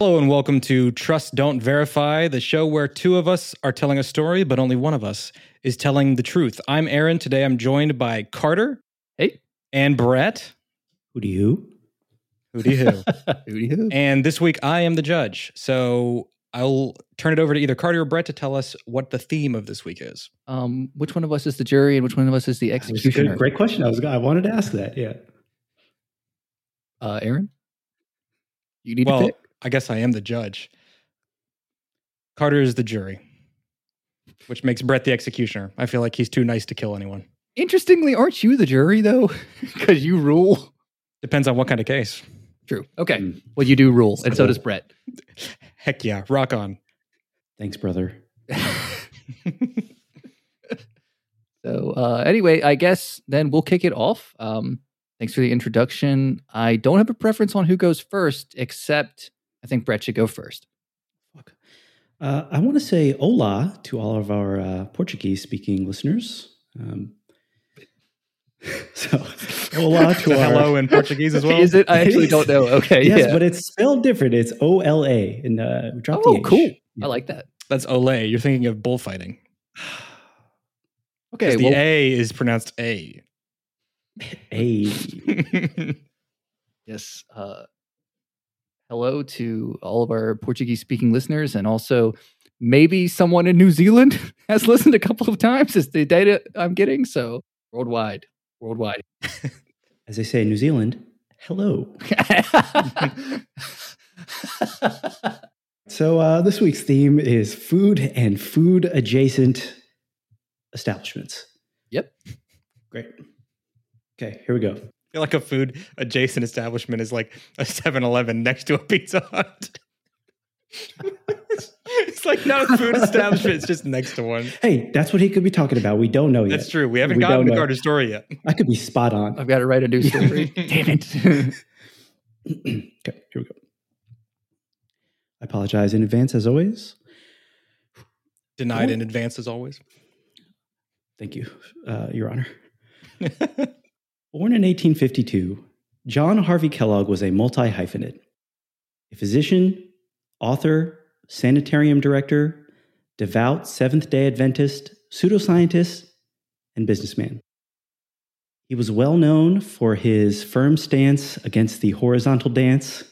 Hello and welcome to Trust Don't Verify, the show where two of us are telling a story, but only one of us is telling the truth. I'm Aaron. Today I'm joined by Carter. Hey. And Brett. Who do you? Hooty hoo. Hooty hoo. and this week I am the judge. So I'll turn it over to either Carter or Brett to tell us what the theme of this week is. Um, which one of us is the jury and which one of us is the That's a executioner? good, great question. I was I wanted to ask that. Yeah. Uh, Aaron, you need well, to pick. I guess I am the judge. Carter is the jury, which makes Brett the executioner. I feel like he's too nice to kill anyone. Interestingly, aren't you the jury though? Because you rule. Depends on what kind of case. True. Okay. Mm. Well, you do rule, and so So- does Brett. Heck yeah, rock on. Thanks, brother. So uh, anyway, I guess then we'll kick it off. Um, thanks for the introduction. I don't have a preference on who goes first, except I think Brett should go first. Uh, I want to say hola to all of our uh, Portuguese-speaking listeners. Um, so, hola to our Hello in Portuguese as well. Is it? I actually don't know. Okay. Yes, yeah. but it's spelled different. It's O L A, and uh, we dropped oh, the H. cool. Yeah. I like that. That's Olay. You're thinking of bullfighting. Okay. the Well, A is pronounced A. A. Yes. Uh, hello to all of our Portuguese speaking listeners, and also maybe someone in New Zealand has listened a couple of times. Is the data I'm getting so worldwide, worldwide. As they say in New Zealand, hello. So uh, this week's theme is food and food adjacent establishments. Yep. Great. Okay, here we go. I feel like a food adjacent establishment is like a 7 Eleven next to a Pizza Hut. it's like not a food establishment, it's just next to one. Hey, that's what he could be talking about. We don't know yet. That's true. We haven't We gotten don't to. Carter's story yet. I could be spot on. I've got to write a new story. Damn it. okay, here we go. I apologize in advance, as always. Denied Oh. in advance as always. Thank you, uh, Your Honor. Born in 1852, John Harvey Kellogg was a multi hyphenate, a physician, author, sanitarium director, devout Seventh day Adventist, pseudoscientist, and businessman. He was well known for his firm stance against the horizontal dance,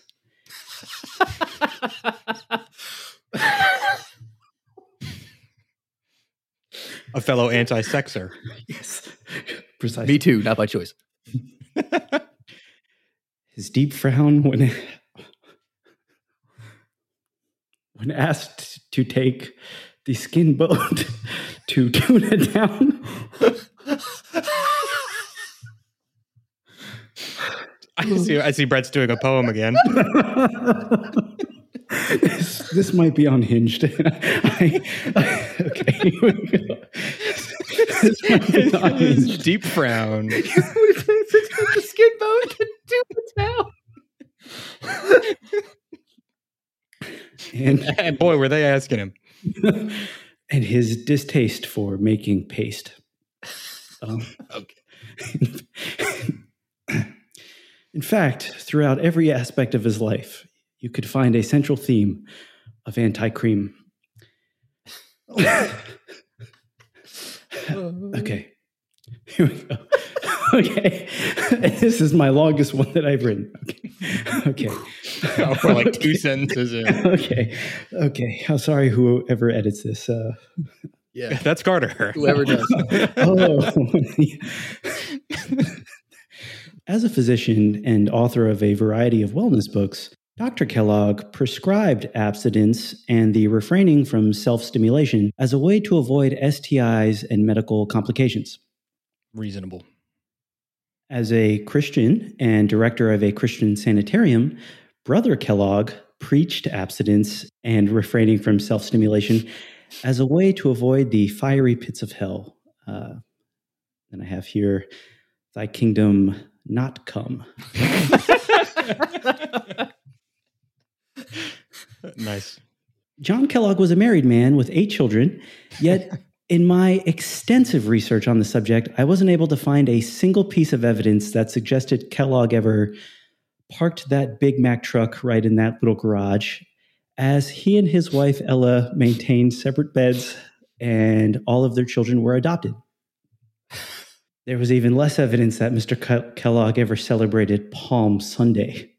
a fellow anti sexer. yes, precisely. Me too, not by choice. His deep frown when when asked to take the skin boat to tune it down. I see, I see Brett's doing a poem again. this, this might be unhinged. I, I- okay, here we go. This might be unhinged. deep frown. The skin bone to do it now. And, And boy, were they asking him. and his distaste for making paste. Um, In fact, throughout every aspect of his life, you could find a central theme of anti cream. okay. Here we go. Okay. this is my longest one that I've written. Okay. Okay. Oh, we're like two sentences in. okay. Okay. I'm sorry, whoever edits this. Uh, Yeah. That's Carter. Whoever does. oh. As a physician and author of a variety of wellness books, Dr. Kellogg prescribed abstinence and the refraining from self stimulation as a way to avoid STIs and medical complications. Reasonable. As a Christian and director of a Christian sanitarium, Brother Kellogg preached abstinence and refraining from self stimulation as a way to avoid the fiery pits of hell. Uh, and I have here, Thy kingdom not come. nice. John Kellogg was a married man with eight children, yet, in my extensive research on the subject, I wasn't able to find a single piece of evidence that suggested Kellogg ever parked that Big Mac truck right in that little garage as he and his wife Ella maintained separate beds and all of their children were adopted. There was even less evidence that Mr. Ke- Kellogg ever celebrated Palm Sunday.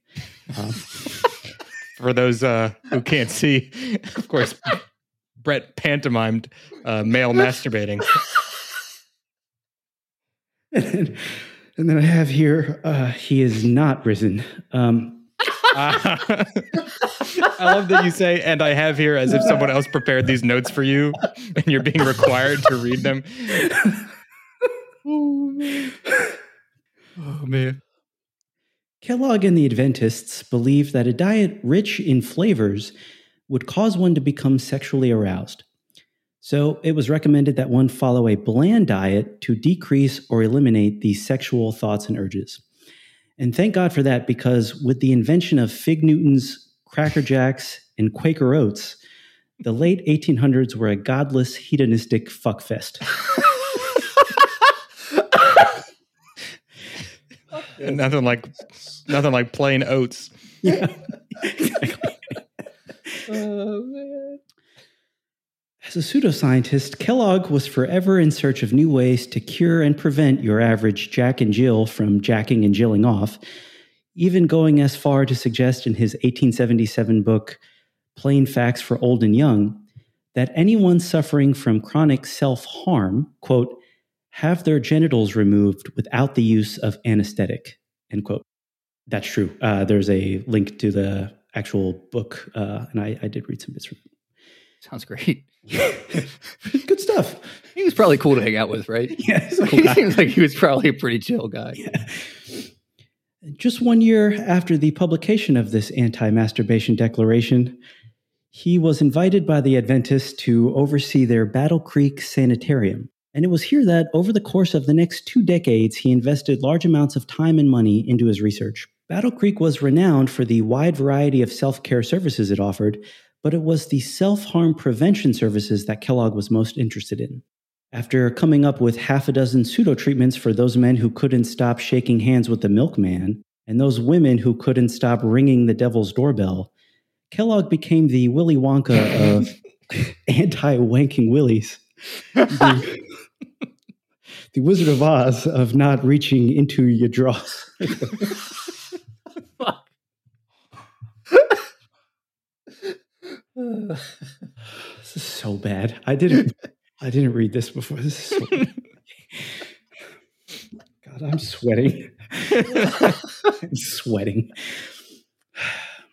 Um, For those uh, who can't see, of course, Brett pantomimed uh, male masturbating. and, then, and then I have here, uh, he is not risen. Um, Uh, I love that you say, and I have here as if someone else prepared these notes for you and you're being required to read them. Oh man. Oh man. Kellogg and the Adventists believed that a diet rich in flavors would cause one to become sexually aroused. So it was recommended that one follow a bland diet to decrease or eliminate these sexual thoughts and urges. And thank God for that, because with the invention of Fig Newtons, Cracker Jacks, and Quaker Oats, the late 1800s were a godless, hedonistic fuckfest. nothing like nothing like plain oats. yeah. Oh man. As a pseudoscientist, Kellogg was forever in search of new ways to cure and prevent your average Jack and Jill from jacking and jilling off, even going as far to suggest in his 1877 book, Plain Facts for Old and Young, that anyone suffering from chronic self harm, quote, have their genitals removed without the use of anesthetic, end quote. That's true. Uh, there's a link to the actual book, uh, and I, I did read some bits from it. Sounds great. Good stuff. He was probably cool to hang out with, right? Yeah, cool he guy. seems like he was probably a pretty chill guy. Yeah. Just one year after the publication of this anti masturbation declaration, he was invited by the Adventists to oversee their Battle Creek Sanitarium. And it was here that, over the course of the next two decades, he invested large amounts of time and money into his research. Battle Creek was renowned for the wide variety of self care services it offered, but it was the self harm prevention services that Kellogg was most interested in. After coming up with half a dozen pseudo treatments for those men who couldn't stop shaking hands with the milkman and those women who couldn't stop ringing the devil's doorbell, Kellogg became the Willy Wonka of anti wanking willies. The, the Wizard of Oz of not reaching into your drawers. This is so bad. I didn't I didn't read this before. This is so God, I'm sweating. I'm sweating.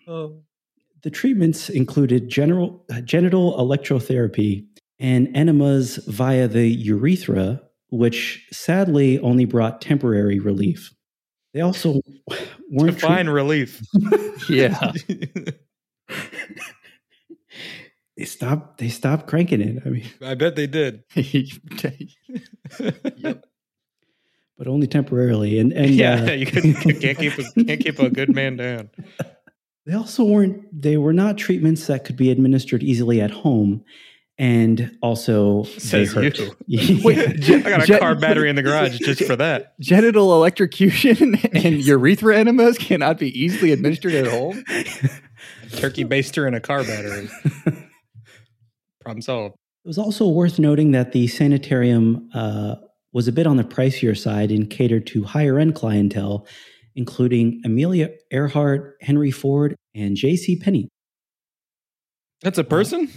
Oh. The treatments included general, uh, genital electrotherapy and enemas via the urethra, which sadly only brought temporary relief. They also weren't Define relief. Yeah. They stopped they stopped cranking it. I mean, I bet they did. but only temporarily. And and yeah, uh, you can't keep a, can't keep a good man down. They also weren't, they were not treatments that could be administered easily at home. And also, they hurt. you. Wait, I got a car battery in the garage just for that. Genital electrocution and urethra enemas cannot be easily administered at home. Turkey baster and a car battery. Problem solved. It was also worth noting that the sanitarium uh, was a bit on the pricier side and catered to higher end clientele, including Amelia Earhart, Henry Ford, and J.C. Penney. That's a person?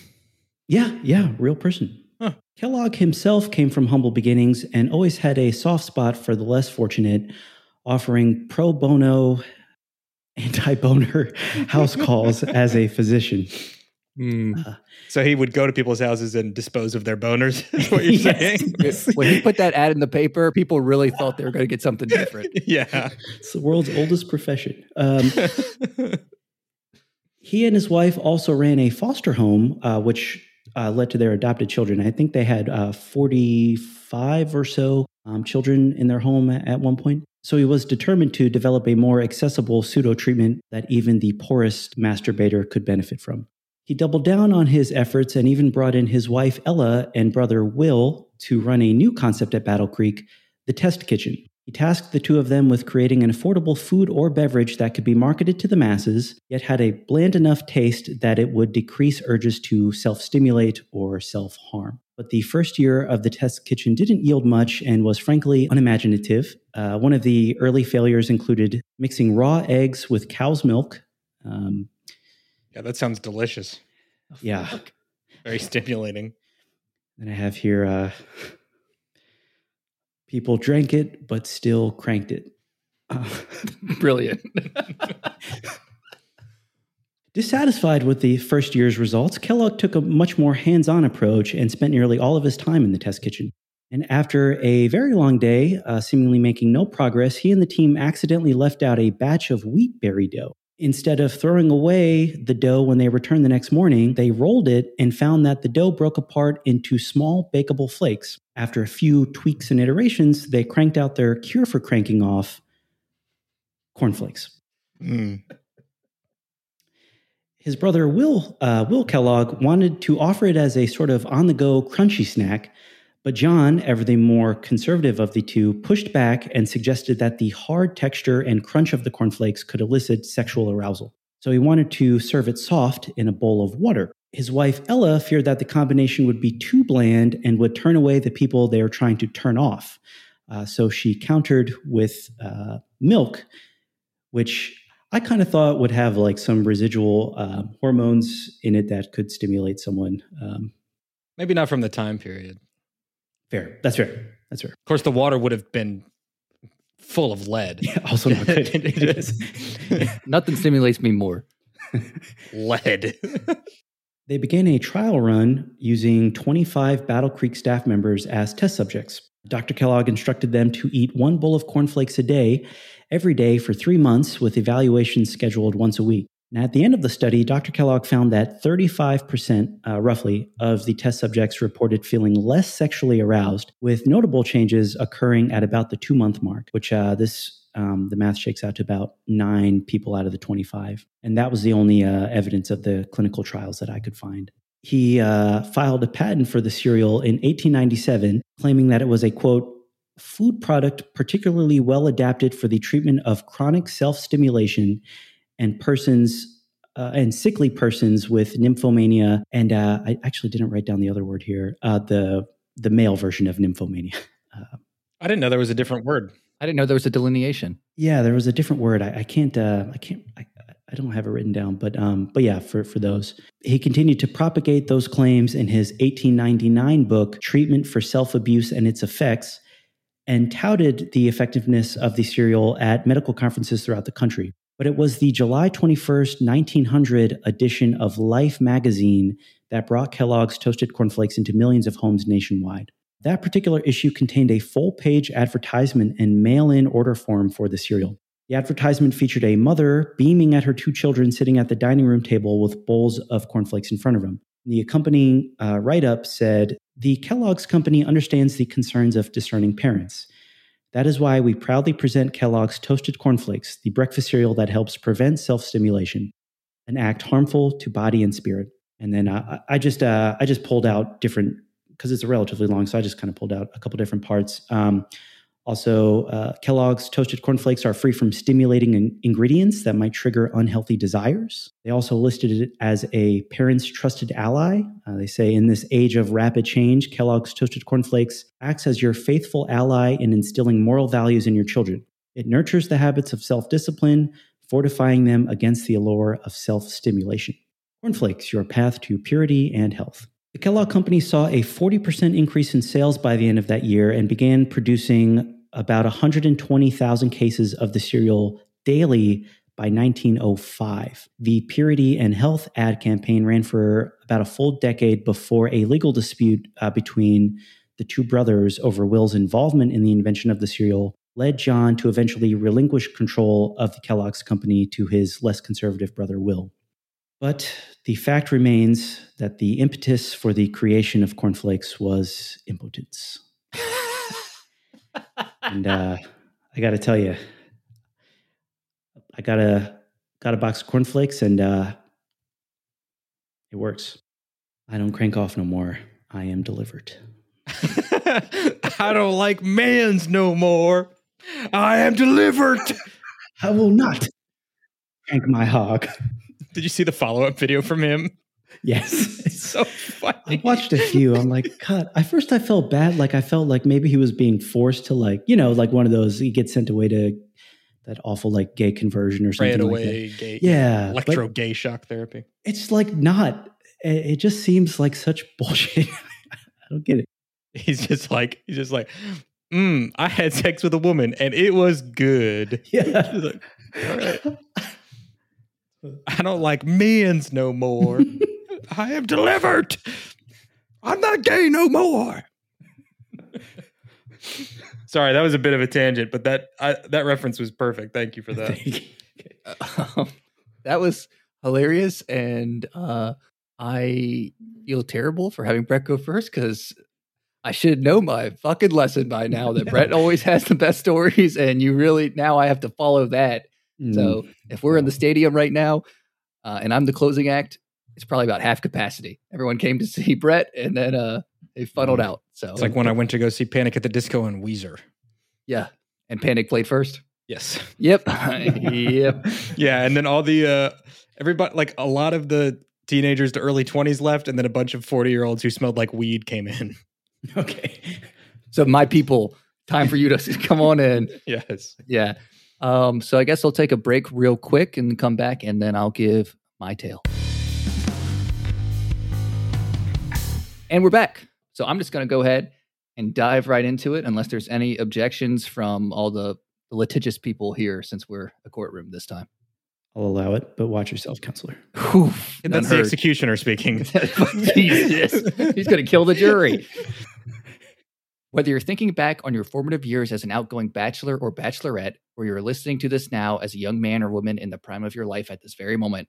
Yeah, yeah, real person. Huh. Kellogg himself came from humble beginnings and always had a soft spot for the less fortunate, offering pro bono, anti boner house calls as a physician. Hmm. Uh, So he would go to people's houses and dispose of their boners, is what you're Yes. saying? When he put that ad in the paper, people really thought they were going to get something different. yeah. It's the world's oldest profession. Um, he and his wife also ran a foster home, uh, which uh, led to their adopted children. I think they had uh, 45 or so um, children in their home at, at one point. So he was determined to develop a more accessible pseudo treatment that even the poorest masturbator could benefit from. He doubled down on his efforts and even brought in his wife Ella and brother Will to run a new concept at Battle Creek, the Test Kitchen. He tasked the two of them with creating an affordable food or beverage that could be marketed to the masses, yet had a bland enough taste that it would decrease urges to self stimulate or self harm. But the first year of the test kitchen didn't yield much and was frankly unimaginative. Uh, one of the early failures included mixing raw eggs with cow's milk. Um, Yeah, that sounds delicious. yeah. Very stimulating. Then I have here uh, people drank it, but still cranked it. Uh, Brilliant. Dissatisfied with the first year's results, Kellogg took a much more hands on approach and spent nearly all of his time in the test kitchen. And after a very long day, uh, seemingly making no progress, he and the team accidentally left out a batch of wheat berry dough. Instead of throwing away the dough when they returned the next morning, they rolled it and found that the dough broke apart into small bakeable flakes. After a few tweaks and iterations, they cranked out their cure for cranking off cornflakes. Mm. His brother Will uh, Will Kellogg wanted to offer it as a sort of on-the-go crunchy snack, but John, ever the more conservative of the two, pushed back and suggested that the hard texture and crunch of the cornflakes could elicit sexual arousal. So he wanted to serve it soft in a bowl of water. His wife Ella feared that the combination would be too bland and would turn away the people they were trying to turn off. Uh, so she countered with uh, milk, which I kind of thought would have like some residual uh, hormones in it that could stimulate someone. Um, Maybe not from the time period. Fair. That's fair. That's fair. Of course, the water would have been full of lead. Yeah, also not good. It is. Nothing stimulates me more. lead. They began a trial run using 25 Battle Creek staff members as test subjects. Dr. Kellogg instructed them to eat one bowl of cornflakes a day, every day for three months, with evaluations scheduled once a week. And at the end of the study, Dr. Kellogg found that 35%, uh, roughly, of the test subjects reported feeling less sexually aroused, with notable changes occurring at about the two month mark, which uh, this um, the math shakes out to about nine people out of the 25. And that was the only uh, evidence of the clinical trials that I could find. He uh, filed a patent for the cereal in 1897, claiming that it was a quote, food product particularly well adapted for the treatment of chronic self stimulation and persons. Uh, and sickly persons with nymphomania, and uh, I actually didn't write down the other word here. Uh, the the male version of nymphomania. Uh, I didn't know there was a different word. I didn't know there was a delineation. Yeah, there was a different word. I, I can't. Uh, I can't. I, I don't have it written down, but um, but yeah, for for those, he continued to propagate those claims in his 1899 book, "Treatment for Self Abuse and Its Effects," and touted the effectiveness of the cereal at medical conferences throughout the country. But it was the July 21st, 1900 edition of Life magazine that brought Kellogg's toasted cornflakes into millions of homes nationwide. That particular issue contained a full page advertisement and mail in order form for the cereal. The advertisement featured a mother beaming at her two children sitting at the dining room table with bowls of cornflakes in front of them. The accompanying uh, write up said The Kellogg's Company understands the concerns of discerning parents. That is why we proudly present Kellogg's Toasted Cornflakes, the breakfast cereal that helps prevent self stimulation, an act harmful to body and spirit. And then uh, I just uh, I just pulled out different because it's a relatively long, so I just kind of pulled out a couple different parts. Um, also, uh, Kellogg's toasted cornflakes are free from stimulating in- ingredients that might trigger unhealthy desires. They also listed it as a parent's trusted ally. Uh, they say in this age of rapid change, Kellogg's toasted cornflakes acts as your faithful ally in instilling moral values in your children. It nurtures the habits of self discipline, fortifying them against the allure of self stimulation. Cornflakes, your path to purity and health. The Kellogg Company saw a 40% increase in sales by the end of that year and began producing about 120,000 cases of the cereal daily by 1905. The Purity and Health ad campaign ran for about a full decade before a legal dispute uh, between the two brothers over Will's involvement in the invention of the cereal led John to eventually relinquish control of the Kellogg's company to his less conservative brother Will. But the fact remains that the impetus for the creation of cornflakes was impotence. And uh, I got to tell you, I got a got a box of cornflakes, and uh, it works. I don't crank off no more. I am delivered. I don't like man's no more. I am delivered. I will not crank my hog. Did you see the follow up video from him? Yes. It's so I watched a few. I'm like, God. At first, I felt bad. Like I felt like maybe he was being forced to, like, you know, like one of those. He gets sent away to that awful like gay conversion or something like that. away, gay, Yeah, electro gay shock therapy. it's like not. It, just seems like such bullshit. I don't get it. He's just like he's just like, mm, I had sex with a woman and it was good. Yeah. Like, All right. I don't like men's no more. I am delivered. I'm not gay no more. Sorry, that was a bit of a tangent, but that I, that reference was perfect. Thank you for that. Um, that was hilarious, and uh, I feel terrible for having Brett go first because I should know my fucking lesson by now that Brett always has the best stories, and you really now I have to follow that. Mm. So if we're in the stadium right now, uh, and I'm the closing act, it's probably about half capacity. Everyone came to see Brett, and then uh, they funneled out. So It's like when I went to go see Panic at the Disco and Weezer. yeah, and Panic played first. Yes. Yep, yep. Yeah, and then all the uh everybody like a lot of the teenagers to early 20s left and then a bunch of 40 year olds who smelled like weed came in. okay. So my people, time for you to come on in. yes. Yeah. Um, so I guess I'll take a break real quick and come back, and then I'll give my tale. And we're back. So I'm just going to go ahead and dive right into it, unless there's any objections from all the, the litigious people here, since we're a courtroom this time. I'll allow it, but watch yourself, counselor. Whew, And that's the executioner speaking. Jesus. He's going to kill the jury. Whether you're thinking back on your formative years as an outgoing bachelor or bachelorette, or you're listening to this now as a young man or woman in the prime of your life at this very moment,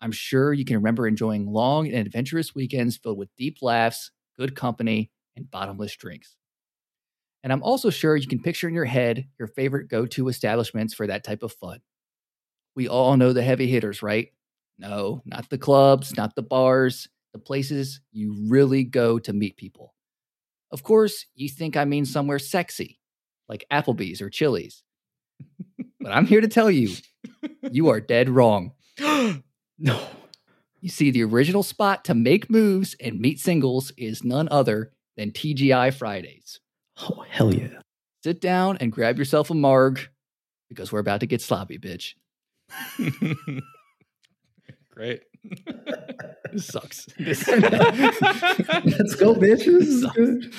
I'm sure you can remember enjoying long and adventurous weekends filled with deep laughs, good company, and bottomless drinks. And I'm also sure you can picture in your head your favorite go to establishments for that type of fun. We all know the heavy hitters, right? No, not the clubs, not the bars, the places you really go to meet people. Of course, you think I mean somewhere sexy, like Applebee's or Chili's. but I'm here to tell you, you are dead wrong. No. You see, the original spot to make moves and meet singles is none other than TGI Fridays. Oh, hell yeah. Sit down and grab yourself a marg because we're about to get sloppy, bitch. Great. This sucks. This- Let's go, bitches.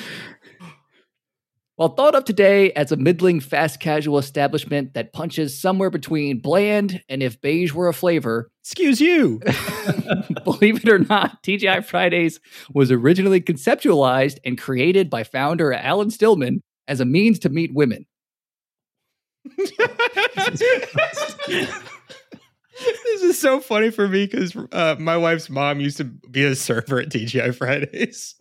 Well, thought of today as a middling fast casual establishment that punches somewhere between bland and if beige were a flavor, Excuse you. believe it or not, TGI Fridays was originally conceptualized and created by founder Alan Stillman as a means to meet women. this is so funny for me because uh, my wife's mom used to be a server at TGI Fridays.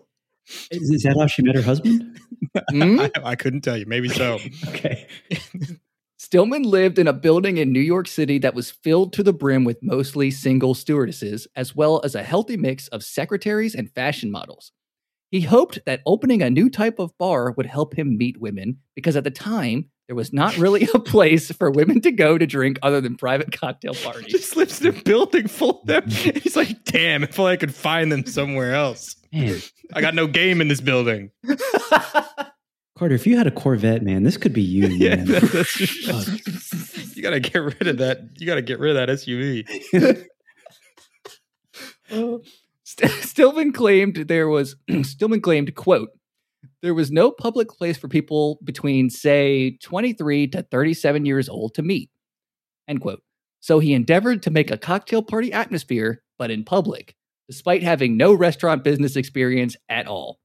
Is, is that how she met her husband? Hmm? I, I couldn't tell you. Maybe so. Okay. Stillman lived in a building in New York City that was filled to the brim with mostly single stewardesses, as well as a healthy mix of secretaries and fashion models. He hoped that opening a new type of bar would help him meet women because at the time, there was not really a place for women to go to drink other than private cocktail parties. just lives in a building full of them. He's like, damn, if only I could find them somewhere else. Man, I got no game in this building. Carter, if you had a Corvette, man, this could be you. Yeah, man. that's- you gotta get rid of that. You gotta get rid of that SUV. Oh. St- Stillman claimed there was Stillman claimed quote there was no public place for people between say 23 to 37 years old to meet end quote so he endeavored to make a cocktail party atmosphere but in public despite having no restaurant business experience at all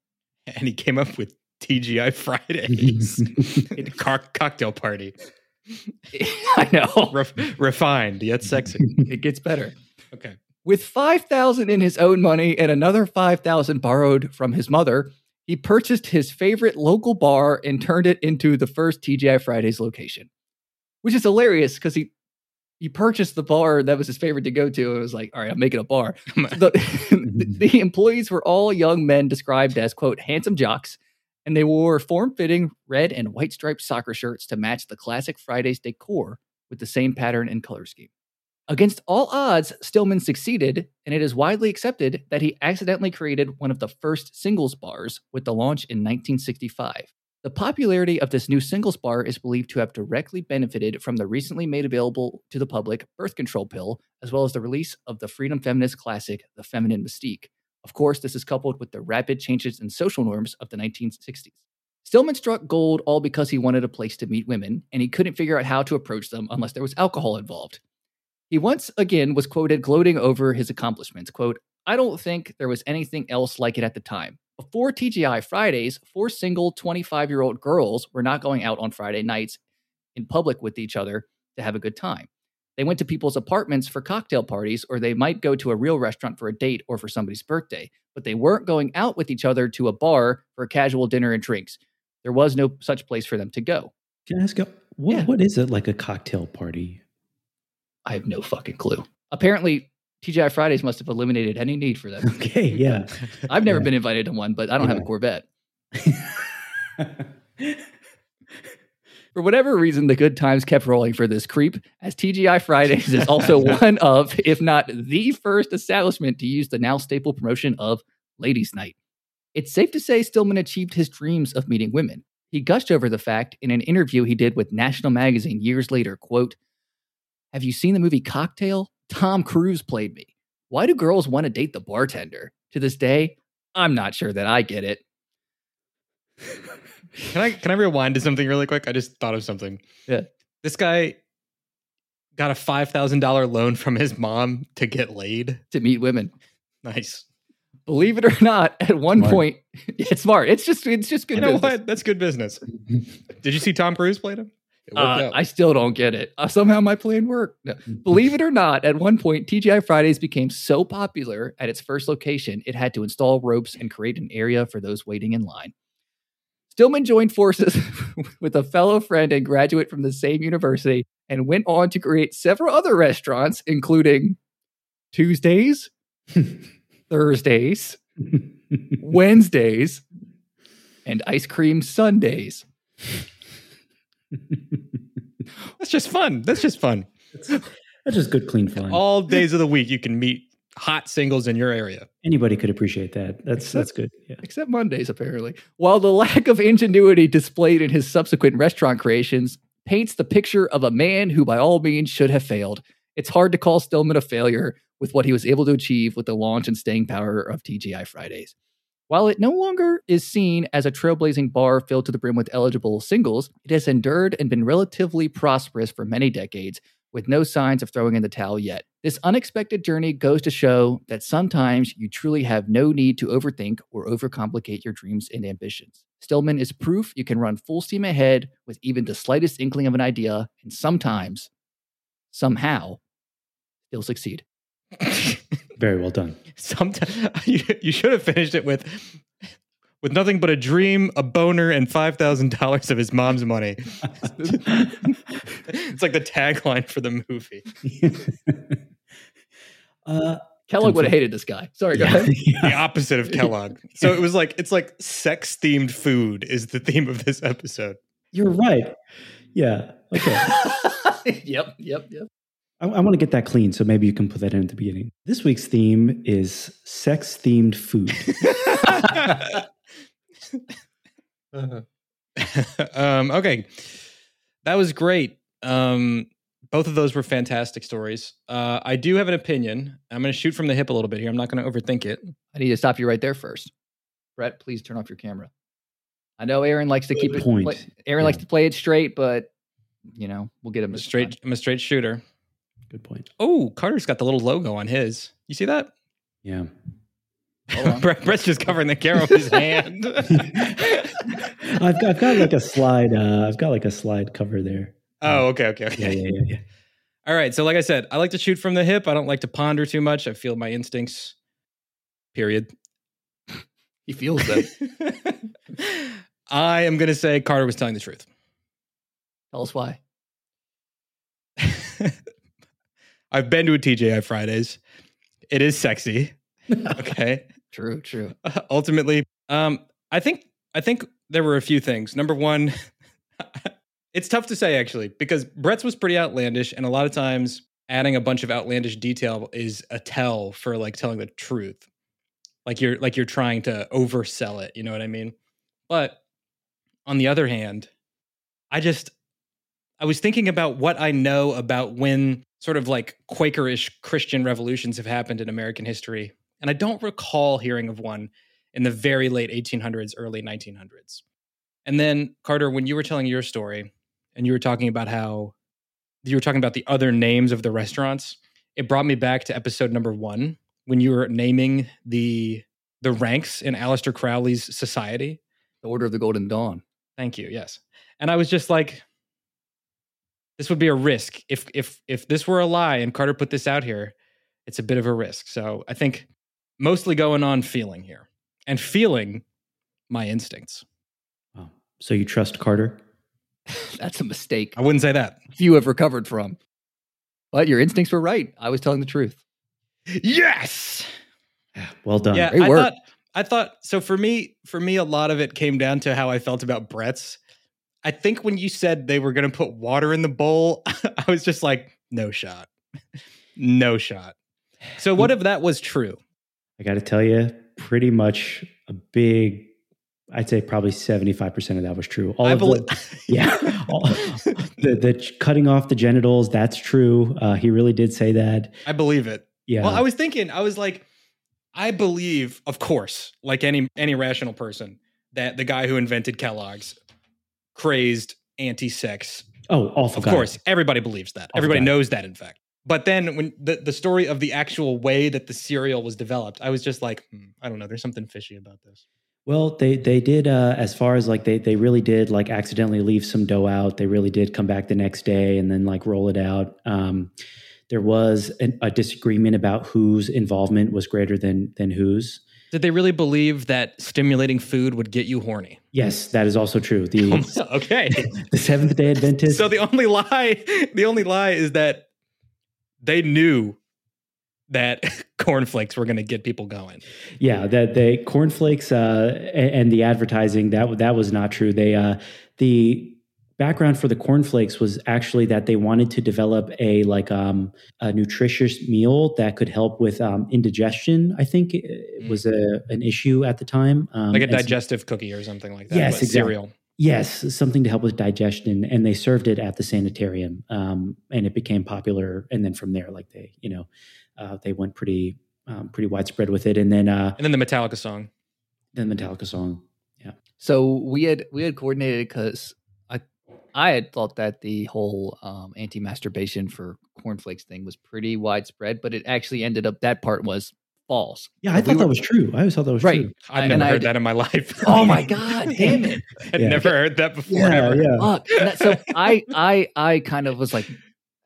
And he came up with TGI Fridays, a car- cocktail party, i know Ref- refined yet sexy. it gets better Okay. With 5000 in his own money and another 5000 borrowed from his mother, he purchased his favorite local bar and turned it into the first TGI Fridays location. Which is hilarious because he he purchased the bar that was his favorite to go to and was like, all right, I'm making a bar. The, the, the employees were all young men described as quote handsome jocks and they wore form fitting red and white striped soccer shirts to match the classic Fridays decor with the same pattern and color scheme. Against all odds, Stillman succeeded, and it is widely accepted that he accidentally created one of the first singles bars with the launch in 1965. The popularity of this new singles bar is believed to have directly benefited from the recently made available to the public birth control pill, as well as the release of the freedom feminist classic, The Feminine Mystique. Of course, this is coupled with the rapid changes in social norms of the 1960s. Stillman struck gold all because he wanted a place to meet women, and he couldn't figure out how to approach them unless there was alcohol involved. He once again was quoted gloating over his accomplishments. Quote, I don't think there was anything else like it at the time. Before TGI Fridays, four single 25 year old girls were not going out on Friday nights in public with each other to have a good time. They went to people's apartments for cocktail parties, or they might go to a real restaurant for a date or for somebody's birthday, but they weren't going out with each other to a bar for a casual dinner and drinks. There was no such place for them to go. Can I ask you, what, Yeah. what is it like a cocktail party? I have no fucking clue. Apparently, TGI Fridays must have eliminated any need for them. Okay, yeah. I've never Yeah. been invited to one, but I don't have a Corvette. For whatever reason, the good times kept rolling for this creep, as TGI Fridays is also one of, if not the first establishment to use the now staple promotion of Ladies' Night. It's safe to say Stillman achieved his dreams of meeting women. He gushed over the fact in an interview he did with National Magazine years later, quote, Have you seen the movie Cocktail? Tom Cruise played me. Why do girls want to date the bartender? To this day, I'm not sure that I get it. Can I can I rewind to something really quick? I just thought of something. Yeah. This guy got a five thousand dollar loan from his mom to get laid. To meet women. Nice. believe it or not, at one Smart. point, it's smart. It's just it's just good. You know business. what? That's good business. Did you see Tom Cruise played him? Uh. I still don't get it. Uh, somehow my plan worked. No. Believe it or not, at one point, TGI Fridays became so popular at its first location, it had to install ropes and create an area for those waiting in line. Stillman joined forces with a fellow friend and graduate from the same university and went on to create several other restaurants, including Tuesdays, Thursdays, Wednesdays, and ice cream Sundays. That's just fun. That's just fun. That's just good, clean fun. All days of the week, you can meet hot singles in your area. Anybody could appreciate that. That's that's good. Yeah. except Mondays, apparently. While the lack of ingenuity displayed in his subsequent restaurant creations paints the picture of a man who, by all means, should have failed, it's hard to call Stillman a failure with what he was able to achieve with the launch and staying power of TGI Fridays. While it no longer is seen as a trailblazing bar filled to the brim with eligible singles, it has endured and been relatively prosperous for many decades, with no signs of throwing in the towel yet. This unexpected journey goes to show that sometimes you truly have no need to overthink or overcomplicate your dreams and ambitions. Stillman is proof you can run full steam ahead with even the slightest inkling of an idea, and sometimes, somehow, you'll succeed. Very well done. Sometimes you, you should have finished it with with nothing but a dream, a boner, and five thousand dollars of his mom's money. it's like the tagline for the movie. uh, Kellogg would have hated this guy. Sorry, go yeah, ahead. The opposite of Kellogg. So it was like it's like sex themed food is the theme of this episode. You're right. Yeah. Okay. yep, yep, yep. I, I want to get that clean, so maybe you can put that in at the beginning. This week's theme is sex themed food. um, okay, that was great. Um, both of those were fantastic stories. Uh, I do have an opinion. I'm going to shoot from the hip a little bit here. I'm not going to overthink it. I need to stop you right there first. Brett, please turn off your camera. I know Aaron likes to keep Good it. point. play- Aaron Yeah. likes to play it straight, but you know we'll get him I'm a straight. time. I'm a straight shooter. Good point. Oh, Carter's got the little logo on his. You see that? Yeah. Hold. Brett, Brett's just covering the camera with his hand. I've got, I've got like a slide. Uh, I've got like a slide cover there. oh, okay, okay, Yeah, okay. yeah, yeah, yeah. All right. So, like I said, I like to shoot from the hip. I don't like to ponder too much. I feel my instincts. Period. He feels them. I am going to say Carter was telling the truth. Tell us why. I've been to a TGI Fridays. It is sexy. Okay. True, true. Ultimately, um, I think I think there were a few things. Number one, it's tough to say actually because Brett's was pretty outlandish, and a lot of times adding a bunch of outlandish detail is a tell for like telling the truth. Like you're like you're trying to oversell it. You know what I mean? But on the other hand, I just I was thinking about what I know about when sort of like Quakerish Christian revolutions have happened in American history. And I don't recall hearing of one in the very late 1800s, early 1900s. And then, Carter, when you were telling your story and you were talking about how you were talking about the other names of the restaurants, it brought me back to episode number one when you were naming the the ranks in Aleister Crowley's society. The Order of the Golden Dawn. Thank you. Yes. And I was just like, this would be a risk. If if if this were a lie and Carter put this out here, it's a bit of a risk. So I think mostly going on feeling here and feeling my instincts. Wow. So you trust Carter? That's a mistake. I wouldn't say that. Few have recovered from. But your instincts were right. I was telling the truth. Yes. Well done. Yeah, Great I work. thought I thought so for me for me a lot of it came down to how I felt about Brett's. I think when you said they were going to put water in the bowl, I was just like no shot. no shot. So what mm. if that was true? I got to tell you, pretty much a big, I'd say probably 75% of that was true. All I of believe the, yeah. All- the, the cutting off the genitals, that's true. Uh, he really did say that. I believe it. Yeah. Well, I was thinking, I was like, I believe, of course, like any any rational person, that the guy who invented Kellogg's crazed anti-sex. oh, awful Of guy. course, everybody believes that. Awful Everybody guy. knows that, in fact. But then when the, the story of the actual way that the cereal was developed, I was just like, hmm, I don't know, there's something fishy about this. Well, they they did uh, as far as like they they really did like accidentally leave some dough out. They really did come back the next day and then like roll it out. Um, there was an, a disagreement about whose involvement was greater than than whose. Did they really believe that stimulating food would get you horny? Yes, that is also true. The okay. the Seventh Day Adventist. so the only lie, the only lie is that they knew that cornflakes were going to get people going. Yeah, that the cornflakes uh, and the advertising that that was not true. They uh, the background for the cornflakes was actually that they wanted to develop a like um, a nutritious meal that could help with um, indigestion. I think it it was a an issue at the time, um, Like a so- digestive cookie or something like that. Yes, exactly. cereal. Yes, something to help with digestion, and they served it at the sanitarium, um, and it became popular. And then from there, like they, you know, uh, they went pretty, um, pretty widespread with it. And then, uh, And then the Metallica song. then the Metallica song. Yeah. So we had we had coordinated because I I had thought that the whole um, anti masturbation for cornflakes thing was pretty widespread, but it actually ended up that part was false. Yeah, I We thought that were- was true. I always thought that was Right. true. I've never I heard d- that in my life. Oh my god, damn it! I'd Yeah. never heard that before. Yeah, ever. yeah. Fuck. That- so I I I kind of was like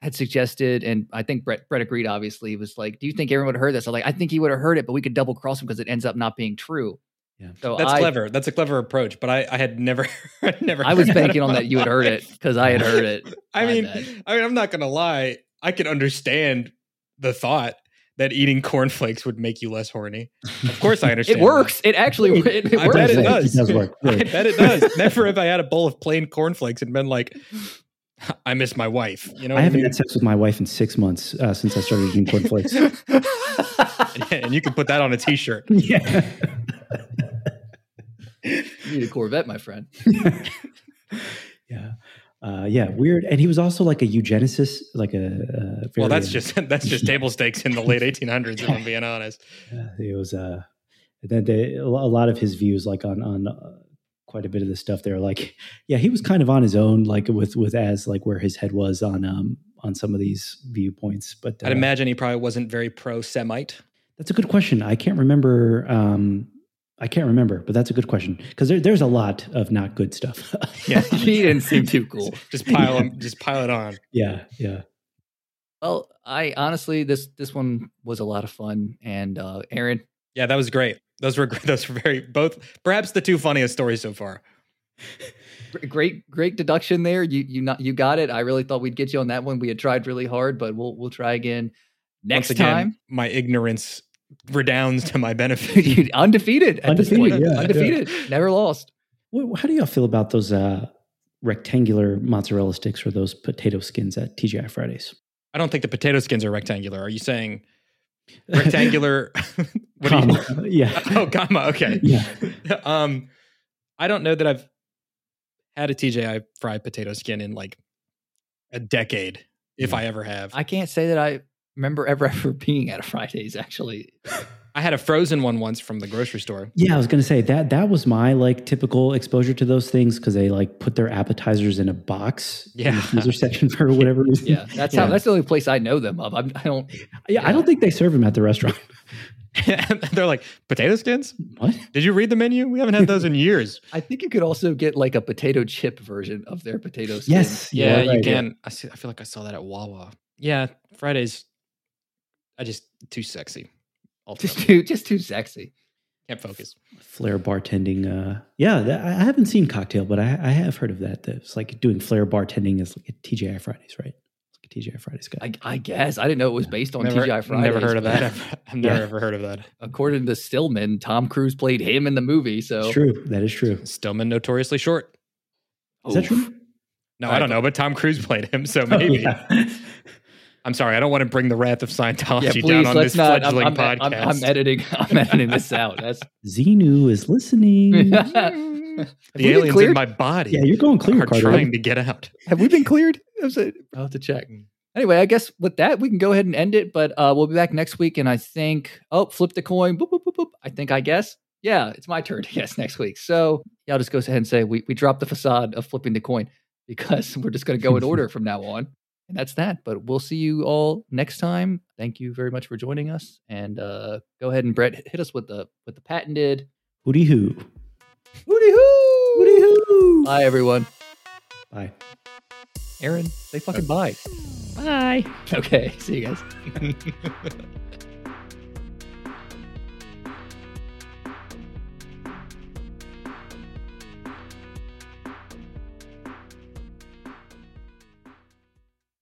had suggested, and I think Brett Brett agreed. Obviously, was like, "Do you think everyone would have heard this?" I'm like, "I think he would have heard it, but we could double cross him because it ends up not being true." Yeah. So That's I, clever. That's a clever approach, but I, I had never, never. I was banking on that you had heard it because I had heard it. I mean, bad. I mean, I'm not gonna lie. I can understand the thought that eating cornflakes would make you less horny. Of course, I understand. It works. It actually it, it I works. bet it It does. does work. that. I bet it does. Never have I had a bowl of plain cornflakes and been like, I miss my wife. You know, I haven't mean? had sex with my wife in six months uh, since I started eating cornflakes. and you can put that on a t-shirt. yeah. You need a Corvette, my friend. yeah. Uh, yeah, weird. And he was also like a eugenicist, like a. Uh, Well, that's uh, just that's just table stakes in the late 1800s. If I'm being honest. Uh, it was uh then they, a a lot of his views like on on uh, quite a bit of the stuff they're like yeah he was kind of on his own like with with as like where his head was on um on some of these viewpoints but uh, I'd imagine he probably wasn't very pro-Semite. that's a good question i can't remember um i can't remember but that's a good question because there, there's a lot of not good stuff Yeah. he didn't seem too cool. Just pile 'em- just pile it on. yeah yeah Well, I honestly this this one was a lot of fun, and uh, Aaron, Yeah, that was great. Those were those were very both perhaps the two funniest stories so far. great great deduction there. You you not you got it. I really thought we'd get you on that one. We had tried really hard, but we'll we'll try again next Once again, time. my ignorance redounds to my benefit. undefeated, at this Undefeated, point. yeah, yeah. undefeated, never lost. How do y'all feel about those uh, rectangular mozzarella sticks or those potato skins at TGI Fridays? I don't think the potato skins are rectangular. Are you saying rectangular? what do you- yeah. oh, comma. Okay. Yeah. um, I don't know that I've had a TGI fried potato skin in like a decade, if Yeah. I ever have. I, I can't say that I remember ever ever being at a Fridays. Actually, I had a frozen one once from the grocery store. Yeah, I was gonna say that that was my like typical exposure to those things because they like put their appetizers in a box in Yeah. the freezer section for whatever reason. yeah, that's Yeah. how. That's the only place I know them of. I'm, I don't. yeah, I don't think they serve them at the restaurant. They're like potato skins. What? Did you read the menu? We haven't had those in years. I think you could also get like a potato chip version of their potato skin. Yes. Yeah, you right, can. I see. I feel like I saw that at Wawa. Yeah, Fridays. I just too sexy. just too just too sexy. can't focus. Flair bartending. Uh, yeah, that, I I haven't seen cocktail, but I, I have heard of that. That It's like doing flair bartending is like a TGI Fridays, right? It's like a TGI Fridays guy. I, I guess I didn't know it was based on never, TGI Fridays. Never heard of that. I've, I've never Yeah. ever heard of that. According to Stillman, Tom Cruise played him in the movie. So it's true. That is true. Stillman notoriously short. Is that true? No, All I don't know, but Tom Cruise played him, so maybe. Yeah. I'm sorry, I don't want to bring the wrath of Scientology Yeah, down on this not. I'm, fledgling I'm, podcast. I'm, I'm editing. I'm editing this out. That's Xenu is listening. The we been aliens in my body yeah, you're going clear, are Carter. trying to get out. Have we been cleared? I was, I'll have to check. Anyway, I guess with that, we can go ahead and end it. But uh, we'll be back next week. And I think, oh, flip the coin. Boop, boop, boop, boop. I think I guess. Yeah, it's my turn to guess next week. So yeah, I'll just go ahead and say we, we dropped the facade of flipping the coin because we're just going to go in order from now on. And that's that. But we'll see you all next time. Thank you very much for joining us. And uh, go ahead and Brett hit us with the with the patented Hooty hoo. hooty hoo. Hooty hoo. Bye everyone. Bye. Aaron, say fucking bye. Bye. Okay, see you guys.